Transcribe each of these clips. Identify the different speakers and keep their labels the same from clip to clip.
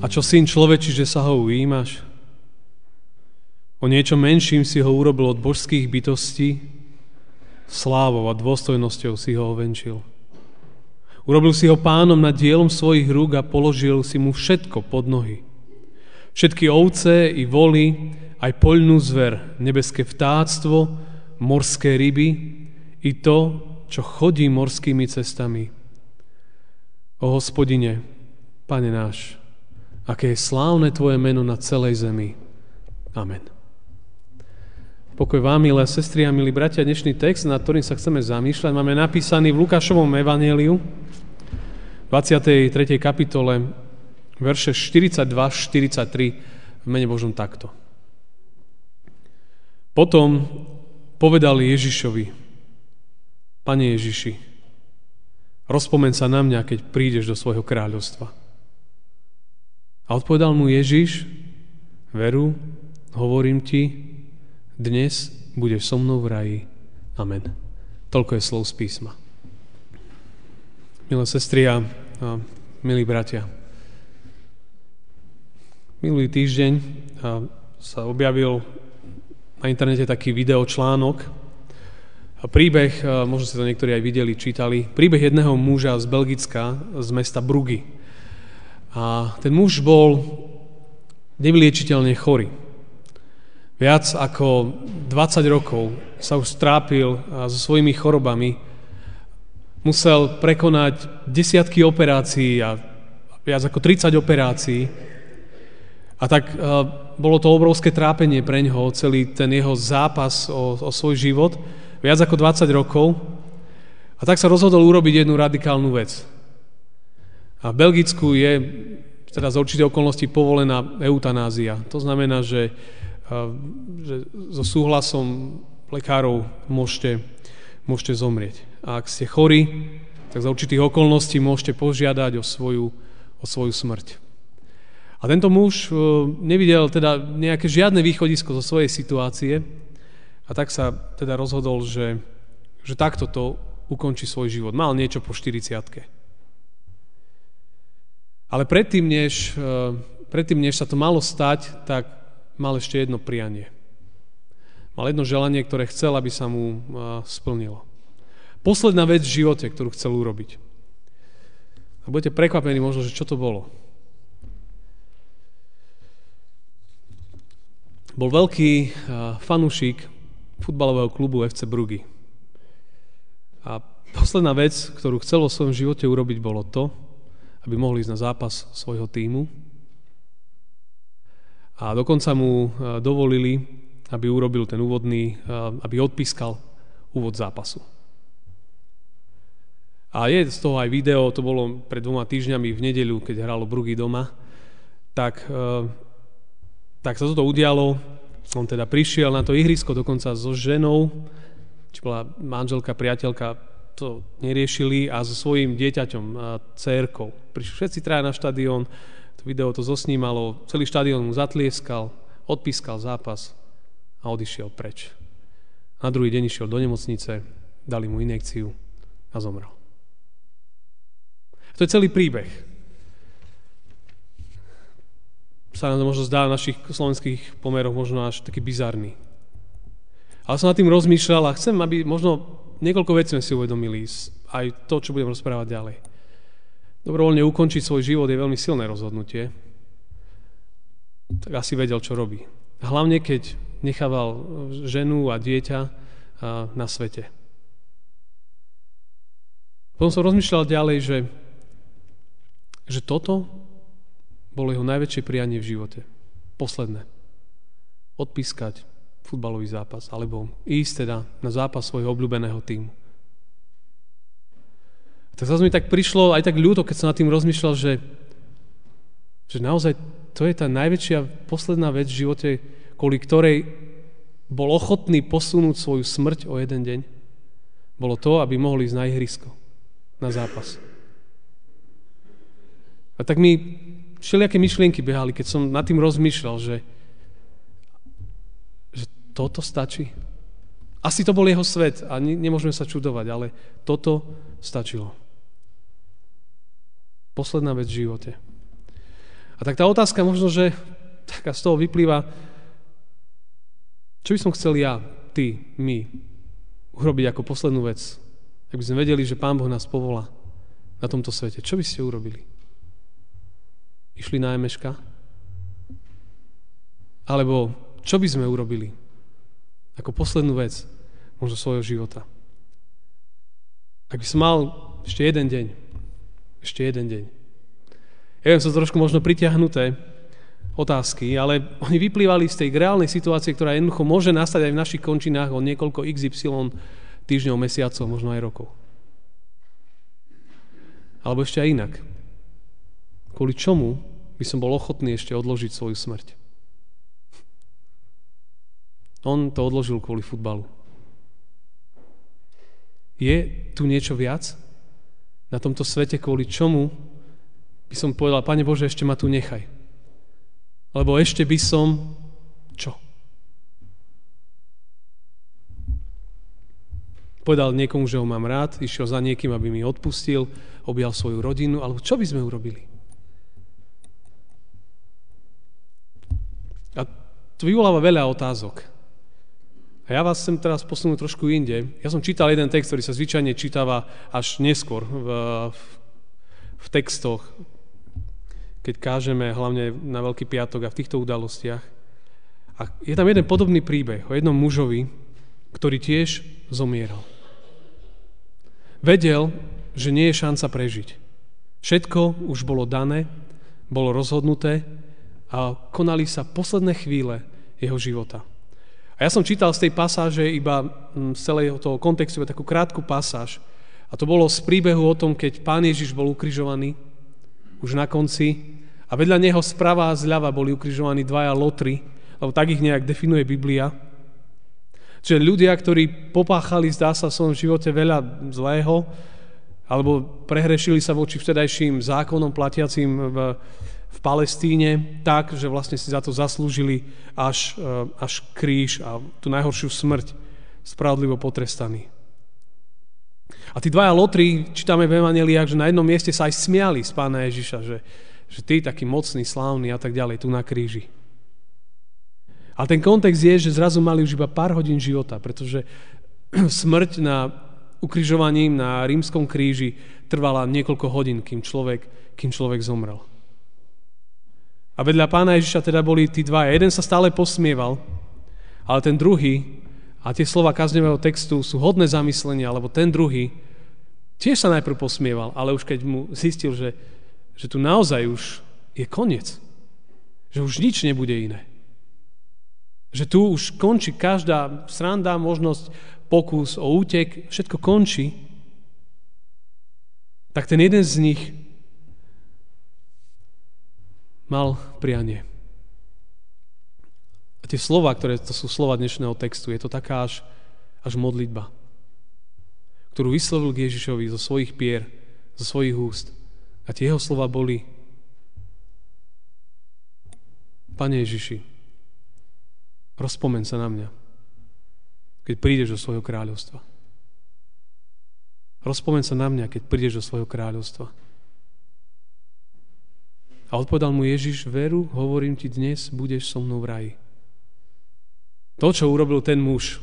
Speaker 1: A čo syn človeči, že sa ho ujímaš? O niečo menším si ho urobil od božských bytostí, slávou a dôstojnosťou si ho ovenčil. Urobil si ho pánom nad dielom svojich rúk a položil si mu všetko pod nohy. Všetky ovce i voly, aj poľnú zver, nebeské vtáctvo, morské ryby i to, čo chodí morskými cestami – O hospodine, Pane náš, aké je slávne Tvoje meno na celej zemi. Amen. Pokoj vám, milé sestry a milí bratia, dnešný text, nad ktorým sa chceme zamýšľať, máme napísaný v Lukášovom evaneliu, 23. kapitole, verše 42-43 v mene Božom takto. Potom povedal Ježišovi, Pane Ježiši, Rozpomen sa na mňa, keď prídeš do svojho kráľovstva. A odpovedal mu Ježiš, veru, hovorím ti, dnes budeš so mnou v raji. Amen. Toľko je slov z písma. Milé sestry a, milí bratia, minulý týždeň sa objavil na internete taký videočlánok, príbeh, možno ste to niektorí aj videli, čítali, príbeh jedného muža z Belgicka, z mesta Brugy. A ten muž bol nevyliečiteľne chorý. Viac ako 20 rokov sa už strápil so svojimi chorobami. Musel prekonať desiatky operácií a viac ako 30 operácií. A tak e, bolo to obrovské trápenie pre ňoho, celý ten jeho zápas o, o svoj život viac ako 20 rokov a tak sa rozhodol urobiť jednu radikálnu vec. A v Belgicku je teda z určitej okolnosti povolená eutanázia. To znamená, že, že so súhlasom lekárov môžete, môžete zomrieť. A ak ste chorí, tak za určitých okolností môžete požiadať o svoju, o svoju smrť. A tento muž nevidel teda nejaké žiadne východisko zo svojej situácie, a tak sa teda rozhodol, že, že takto to ukončí svoj život. Mal niečo po 40 Ale predtým než, e, predtým, než sa to malo stať, tak mal ešte jedno prianie. Mal jedno želanie, ktoré chcel, aby sa mu e, splnilo. Posledná vec v živote, ktorú chcel urobiť. A budete prekvapení možno, že čo to bolo. Bol veľký e, fanúšik futbalového klubu FC Brugy. A posledná vec, ktorú chcel vo svojom živote urobiť, bolo to, aby mohli ísť na zápas svojho týmu. A dokonca mu e, dovolili, aby urobil ten úvodný, e, aby odpískal úvod zápasu. A je z toho aj video, to bolo pred dvoma týždňami v nedeľu, keď hralo Brugy doma, tak, e, tak sa toto udialo on teda prišiel na to ihrisko dokonca so ženou, či bola manželka, priateľka, to neriešili a so svojím dieťaťom, a dcerkou. Prišli všetci traja na štadión, to video to zosnímalo, celý štadión mu zatlieskal, odpískal zápas a odišiel preč. Na druhý deň išiel do nemocnice, dali mu injekciu a zomrel. To je celý príbeh sa nám možno zdá v našich slovenských pomeroch možno až taký bizarný. Ale som nad tým rozmýšľal a chcem, aby možno niekoľko vecí sme si uvedomili, aj to, čo budem rozprávať ďalej. Dobrovoľne ukončiť svoj život je veľmi silné rozhodnutie. Tak asi vedel, čo robí. Hlavne, keď nechával ženu a dieťa na svete. Potom som rozmýšľal ďalej, že, že toto bolo jeho najväčšie prianie v živote. Posledné. Odpískať futbalový zápas, alebo ísť teda na zápas svojho obľúbeného týmu. Tak zase mi tak prišlo aj tak ľúto, keď som nad tým rozmýšľal, že, Že naozaj to je tá najväčšia posledná vec v živote, kvôli ktorej bol ochotný posunúť svoju smrť o jeden deň. Bolo to, aby mohli ísť na ihrisko, na zápas. A tak mi všelijaké myšlienky behali, keď som nad tým rozmýšľal, že, toto stačí. Asi to bol jeho svet a ne, nemôžeme sa čudovať, ale toto stačilo. Posledná vec v živote. A tak tá otázka možno, že taká z toho vyplýva, čo by som chcel ja, ty, my, urobiť ako poslednú vec, ak by sme vedeli, že Pán Boh nás povolá na tomto svete. Čo by ste urobili? Išli na Emeška? Alebo čo by sme urobili ako poslednú vec možno svojho života? Ak by som mal ešte jeden deň, ešte jeden deň. Ja viem, sú trošku možno pritiahnuté otázky, ale oni vyplývali z tej reálnej situácie, ktorá jednoducho môže nastať aj v našich končinách o niekoľko XY týždňov, mesiacov, možno aj rokov. Alebo ešte aj inak. Kvôli čomu by som bol ochotný ešte odložiť svoju smrť? On to odložil kvôli futbalu. Je tu niečo viac? Na tomto svete, kvôli čomu by som povedal, Pane Bože, ešte ma tu nechaj. Lebo ešte by som čo? Povedal niekomu, že ho mám rád, išiel za niekým, aby mi odpustil, objal svoju rodinu, alebo čo by sme urobili? A to vyvoláva veľa otázok. A ja vás chcem teraz posunúť trošku inde. Ja som čítal jeden text, ktorý sa zvyčajne čítava až neskôr v, v, textoch, keď kážeme hlavne na Veľký piatok a v týchto udalostiach. A je tam jeden podobný príbeh o jednom mužovi, ktorý tiež zomieral. Vedel, že nie je šanca prežiť. Všetko už bolo dané, bolo rozhodnuté a konali sa posledné chvíle jeho života. A ja som čítal z tej pasáže iba mm, z celého toho kontextu takú krátku pasáž. A to bolo z príbehu o tom, keď pán Ježiš bol ukrižovaný už na konci a vedľa neho sprava a zľava boli ukrižovaní dvaja lotry, lebo tak ich nejak definuje Biblia. Čiže ľudia, ktorí popáchali, zdá sa, v svojom živote veľa zlého, alebo prehrešili sa voči vtedajším zákonom platiacim v, v Palestíne tak, že vlastne si za to zaslúžili až, eh, až kríž a tú najhoršiu smrť spravodlivo potrestaní. A tí dvaja lotri, čítame v Evangeliách, že na jednom mieste sa aj smiali z pána Ježiša, že, že ty taký mocný, slávny a tak ďalej, tu na kríži. A ten kontext je, že zrazu mali už iba pár hodín života, pretože smrť na ukrižovaním na rímskom kríži trvala niekoľko hodín, kým človek, kým človek zomrel. A vedľa pána Ježiša teda boli tí dva. Jeden sa stále posmieval, ale ten druhý, a tie slova kaznevého textu sú hodné zamyslenia, lebo ten druhý tiež sa najprv posmieval, ale už keď mu zistil, že, že tu naozaj už je koniec, že už nič nebude iné. Že tu už končí každá sranda, možnosť, pokus o útek, všetko končí, tak ten jeden z nich mal prianie. A tie slova, ktoré to sú slova dnešného textu, je to taká až, až modlitba, ktorú vyslovil k Ježišovi zo svojich pier, zo svojich úst. A tie jeho slova boli Pane Ježiši, rozpomen sa na mňa, keď prídeš do svojho kráľovstva. Rozpomen sa na mňa, keď prídeš do svojho kráľovstva. A odpovedal mu Ježiš, veru, hovorím ti dnes, budeš so mnou v raji. To, čo urobil ten muž,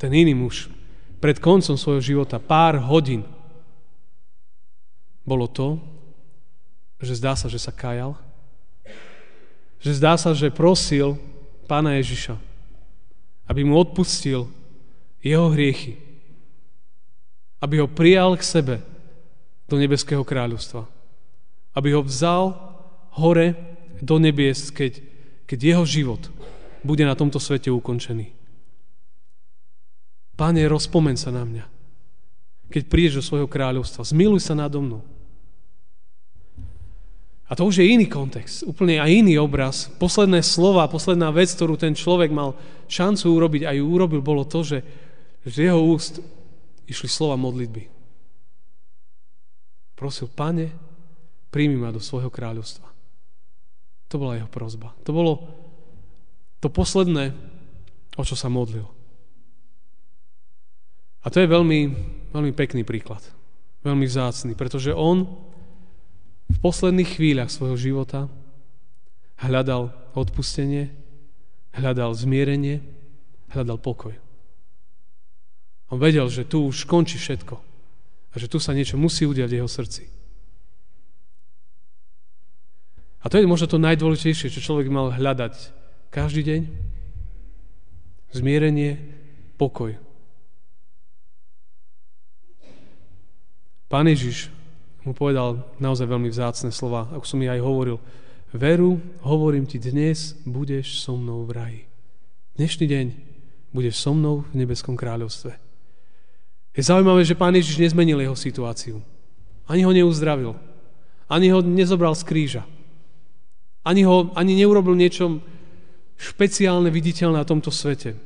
Speaker 1: ten iný muž, pred koncom svojho života, pár hodín, bolo to, že zdá sa, že sa kajal, že zdá sa, že prosil pána Ježiša, aby mu odpustil jeho hriechy, aby ho prijal k sebe do nebeského kráľovstva, aby ho vzal hore do nebies, keď, keď jeho život bude na tomto svete ukončený. Pane, rozpomen sa na mňa. Keď prídeš do svojho kráľovstva, zmiluj sa nado mnou. A to už je iný kontext, úplne aj iný obraz. Posledné slova, posledná vec, ktorú ten človek mal šancu urobiť a ju urobil, bolo to, že z jeho úst išli slova modlitby. Prosil, pane, príjmi ma do svojho kráľovstva. To bola jeho prozba. To bolo to posledné, o čo sa modlil. A to je veľmi, veľmi pekný príklad. Veľmi vzácný, pretože on v posledných chvíľach svojho života hľadal odpustenie, hľadal zmierenie, hľadal pokoj. On vedel, že tu už končí všetko a že tu sa niečo musí udiať v jeho srdci. A to je možno to najdôležitejšie, čo človek mal hľadať každý deň. Zmierenie, pokoj. Pán Ježiš mu povedal naozaj veľmi vzácne slova, ako som mi aj hovoril. Veru, hovorím ti, dnes budeš so mnou v raji. Dnešný deň budeš so mnou v nebeskom kráľovstve. Je zaujímavé, že pán Ježiš nezmenil jeho situáciu. Ani ho neuzdravil. Ani ho nezobral z kríža. Ani, ho, ani neurobil niečo špeciálne viditeľné na tomto svete.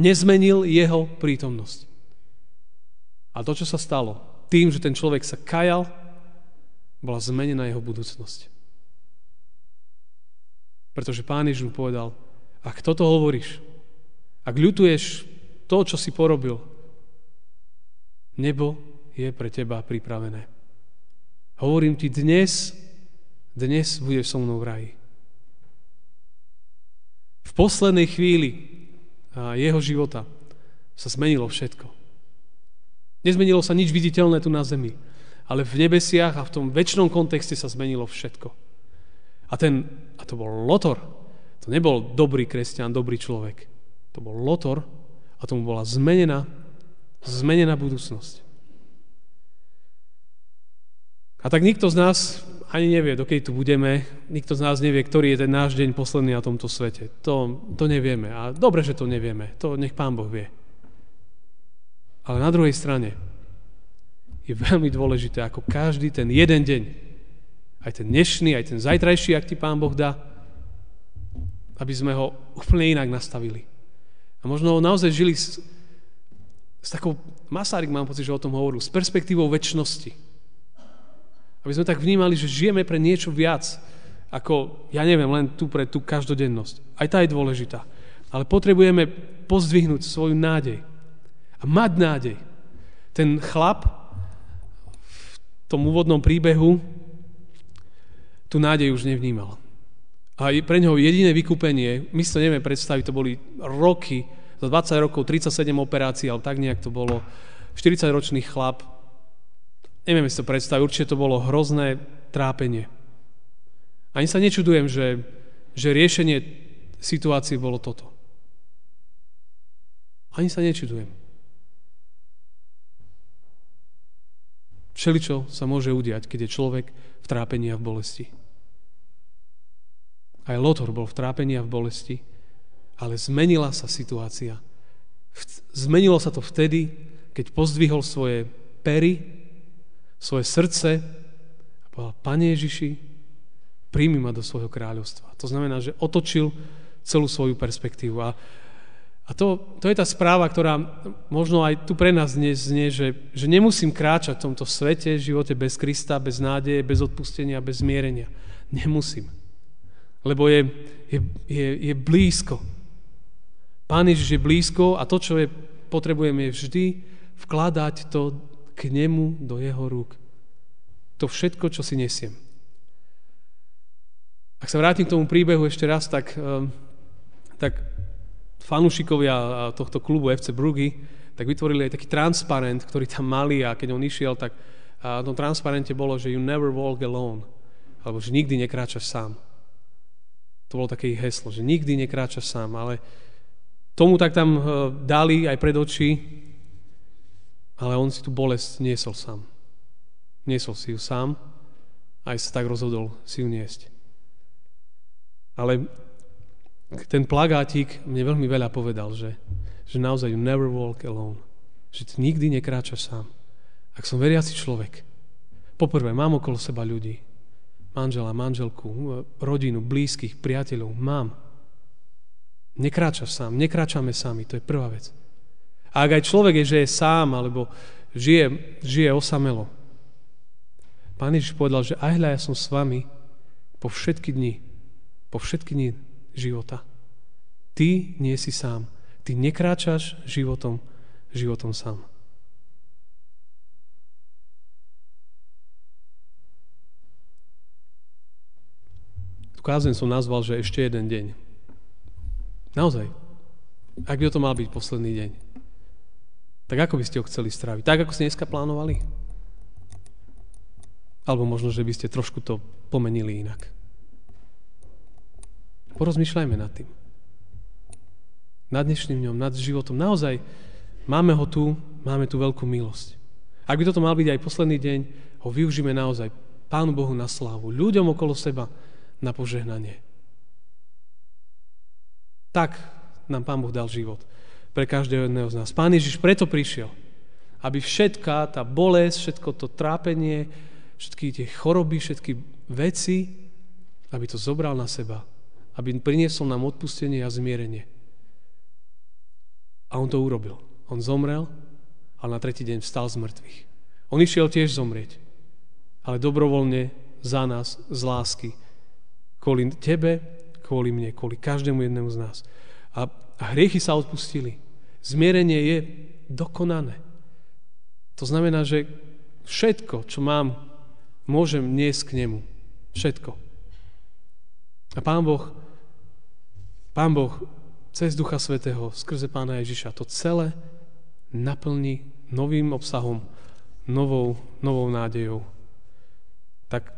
Speaker 1: Nezmenil jeho prítomnosť. A to, čo sa stalo, tým, že ten človek sa kajal, bola zmenená jeho budúcnosť. Pretože pán Ježiš mu povedal, ak toto hovoríš, ak ľutuješ to, čo si porobil, nebo je pre teba pripravené. Hovorím ti dnes, dnes budeš so mnou v raji. V poslednej chvíli jeho života sa zmenilo všetko. Nezmenilo sa nič viditeľné tu na zemi. Ale v nebesiach a v tom väčšnom kontexte sa zmenilo všetko. A, ten, a to bol Lotor. To nebol dobrý kresťan, dobrý človek. To bol Lotor a tomu bola zmenená, zmenená budúcnosť. A tak nikto z nás ani nevie, dokedy tu budeme, nikto z nás nevie, ktorý je ten náš deň posledný na tomto svete. To, to nevieme. A dobre, že to nevieme. To nech Pán Boh vie. Ale na druhej strane je veľmi dôležité, ako každý ten jeden deň, aj ten dnešný, aj ten zajtrajší, ak ti Pán Boh dá, aby sme ho úplne inak nastavili. A možno naozaj žili s, s takou, Masárik mám pocit, že o tom hovoril, s perspektívou väčšnosti. Aby sme tak vnímali, že žijeme pre niečo viac, ako, ja neviem, len tu pre tú každodennosť. Aj tá je dôležitá. Ale potrebujeme pozdvihnúť svoju nádej a mať nádej. Ten chlap v tom úvodnom príbehu tú nádej už nevnímal. A pre neho jediné vykúpenie, my si to nevieme predstaviť, to boli roky, za 20 rokov, 37 operácií, ale tak nejak to bolo, 40-ročný chlap, nevieme si to predstaviť, určite to bolo hrozné trápenie. Ani sa nečudujem, že, že riešenie situácie bolo toto. Ani sa nečudujem. Všeličo sa môže udiať, keď je človek v trápení a v bolesti. Aj Lotor bol v trápení a v bolesti, ale zmenila sa situácia. Zmenilo sa to vtedy, keď pozdvihol svoje pery, svoje srdce a povedal, Pane Ježiši, príjmi ma do svojho kráľovstva. To znamená, že otočil celú svoju perspektívu. A a to, to je tá správa, ktorá možno aj tu pre nás dnes znie, že, že nemusím kráčať v tomto svete, v živote bez Krista, bez nádeje, bez odpustenia, bez zmierenia. Nemusím. Lebo je, je, je, je blízko. Pán Ježiš je blízko a to, čo je, potrebujeme, je vždy vkladať to k nemu do jeho rúk. To všetko, čo si nesiem. Ak sa vrátim k tomu príbehu ešte raz, tak, eh, tak fanúšikovia tohto klubu FC Brugy, tak vytvorili aj taký transparent, ktorý tam mali a keď on išiel, tak na tom transparente bolo, že you never walk alone, alebo že nikdy nekráčaš sám. To bolo také heslo, že nikdy nekráčaš sám, ale tomu tak tam e, dali aj pred oči, ale on si tú bolesť niesol sám. Niesol si ju sám, aj sa tak rozhodol si ju niesť. Ale ten plagátik mne veľmi veľa povedal, že, že naozaj you never walk alone. Že ty nikdy nekráčaš sám. Ak som veriaci človek, poprvé mám okolo seba ľudí, manžela, manželku, rodinu, blízkych, priateľov. Mám. Nekráčaš sám, nekráčame sami, to je prvá vec. A ak aj človek je, že je sám, alebo žije, žije osamelo, Pán Ježiš povedal, že aj hľa, ja som s vami po všetky dni, po všetky dni života. Ty nie si sám. Ty nekráčaš životom, životom sám. Tu kázen som nazval, že ešte jeden deň. Naozaj. Ak by to mal byť posledný deň. Tak ako by ste ho chceli stráviť? Tak, ako ste dneska plánovali? Alebo možno, že by ste trošku to pomenili inak. Porozmýšľajme nad tým. Nad dnešným dňom, nad životom. Naozaj máme ho tu, máme tu veľkú milosť. Ak by toto mal byť aj posledný deň, ho využíme naozaj Pánu Bohu na slávu, ľuďom okolo seba na požehnanie. Tak nám Pán Boh dal život pre každého jedného z nás. Pán Ježiš preto prišiel, aby všetká tá bolesť, všetko to trápenie, všetky tie choroby, všetky veci, aby to zobral na seba, aby priniesol nám odpustenie a zmierenie. A on to urobil. On zomrel, ale na tretí deň vstal z mŕtvych. On išiel tiež zomrieť, ale dobrovoľne za nás, z lásky. Kvôli tebe, kvôli mne, kvôli každému jednému z nás. A, a hriechy sa odpustili. Zmierenie je dokonané. To znamená, že všetko, čo mám môžem niesť k nemu. Všetko. A Pán Boh, Pán Boh cez Ducha Svetého, skrze Pána Ježiša, to celé naplní novým obsahom, novou, novou nádejou. Tak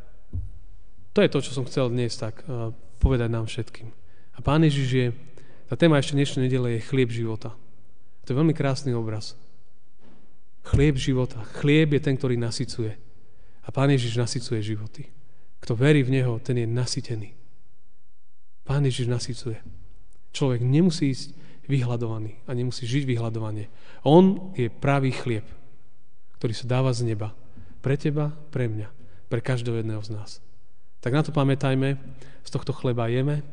Speaker 1: to je to, čo som chcel dnes tak uh, povedať nám všetkým. A Pán Ježiš je, tá téma ešte dnešnej nedele je chlieb života. To je veľmi krásny obraz. Chlieb života. Chlieb je ten, ktorý nasycuje. A Pán Ježiš nasycuje životy. Kto verí v Neho, ten je nasytený. Pán Ježiš nasycuje. Človek nemusí ísť vyhľadovaný a nemusí žiť vyhľadovanie. On je pravý chlieb, ktorý sa dáva z neba. Pre teba, pre mňa, pre každého jedného z nás. Tak na to pamätajme, z tohto chleba jeme.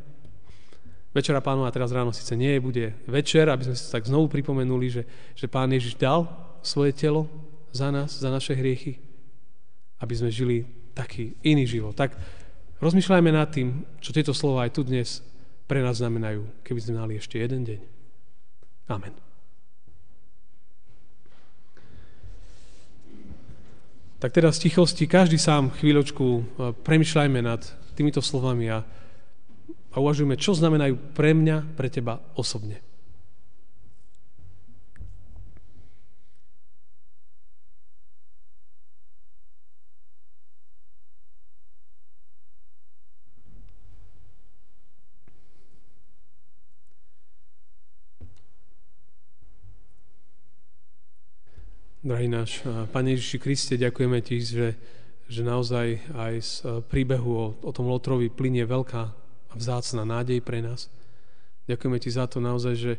Speaker 1: Večera pánova teraz ráno síce nie je, bude večer, aby sme si tak znovu pripomenuli, že, že pán Ježiš dal svoje telo za nás, za naše hriechy, aby sme žili taký iný život. Tak rozmýšľajme nad tým, čo tieto slova aj tu dnes pre nás znamenajú, keby sme mali ešte jeden deň. Amen. Tak teraz z tichosti každý sám chvíľočku e, premyšľajme nad týmito slovami a, a uvažujme, čo znamenajú pre mňa, pre teba osobne. Drahý náš Pane Ježiši Kriste, ďakujeme Ti, že, že naozaj aj z e, príbehu o, o tom Lotrovi plinie veľká a vzácna nádej pre nás. Ďakujeme Ti za to naozaj, že,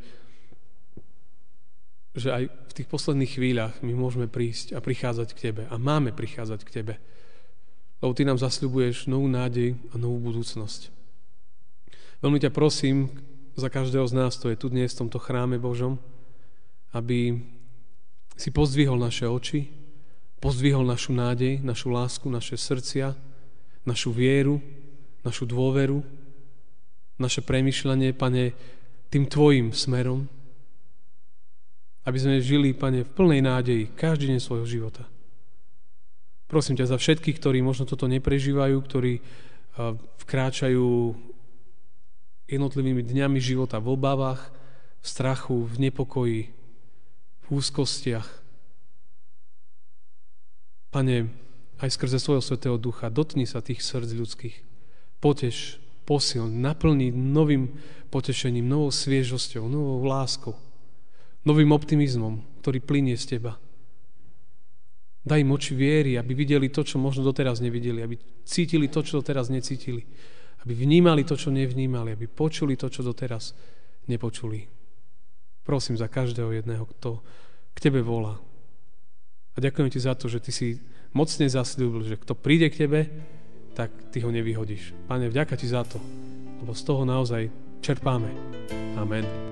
Speaker 1: že aj v tých posledných chvíľach my môžeme prísť a prichádzať k Tebe. A máme prichádzať k Tebe. Lebo Ty nám zasľubuješ novú nádej a novú budúcnosť. Veľmi ťa prosím za každého z nás, to je tu dnes v tomto chráme Božom, aby si pozdvihol naše oči, pozdvihol našu nádej, našu lásku, naše srdcia, našu vieru, našu dôveru, naše premyšľanie, Pane, tým Tvojim smerom, aby sme žili, Pane, v plnej nádeji každý deň svojho života. Prosím ťa za všetkých, ktorí možno toto neprežívajú, ktorí vkráčajú jednotlivými dňami života v obavách, v strachu, v nepokoji, v úzkostiach. Pane, aj skrze svojho Svetého Ducha, dotni sa tých srdc ľudských. Potež, posil, naplni novým potešením, novou sviežosťou, novou láskou, novým optimizmom, ktorý plinie z Teba. Daj im oči viery, aby videli to, čo možno doteraz nevideli, aby cítili to, čo doteraz necítili, aby vnímali to, čo nevnímali, aby počuli to, čo doteraz nepočuli. Prosím za každého jedného, kto k Tebe volá. A ďakujem Ti za to, že Ty si mocne zasľúbil, že kto príde k Tebe, tak Ty ho nevyhodíš. Pane, vďaka Ti za to, lebo z toho naozaj čerpáme. Amen.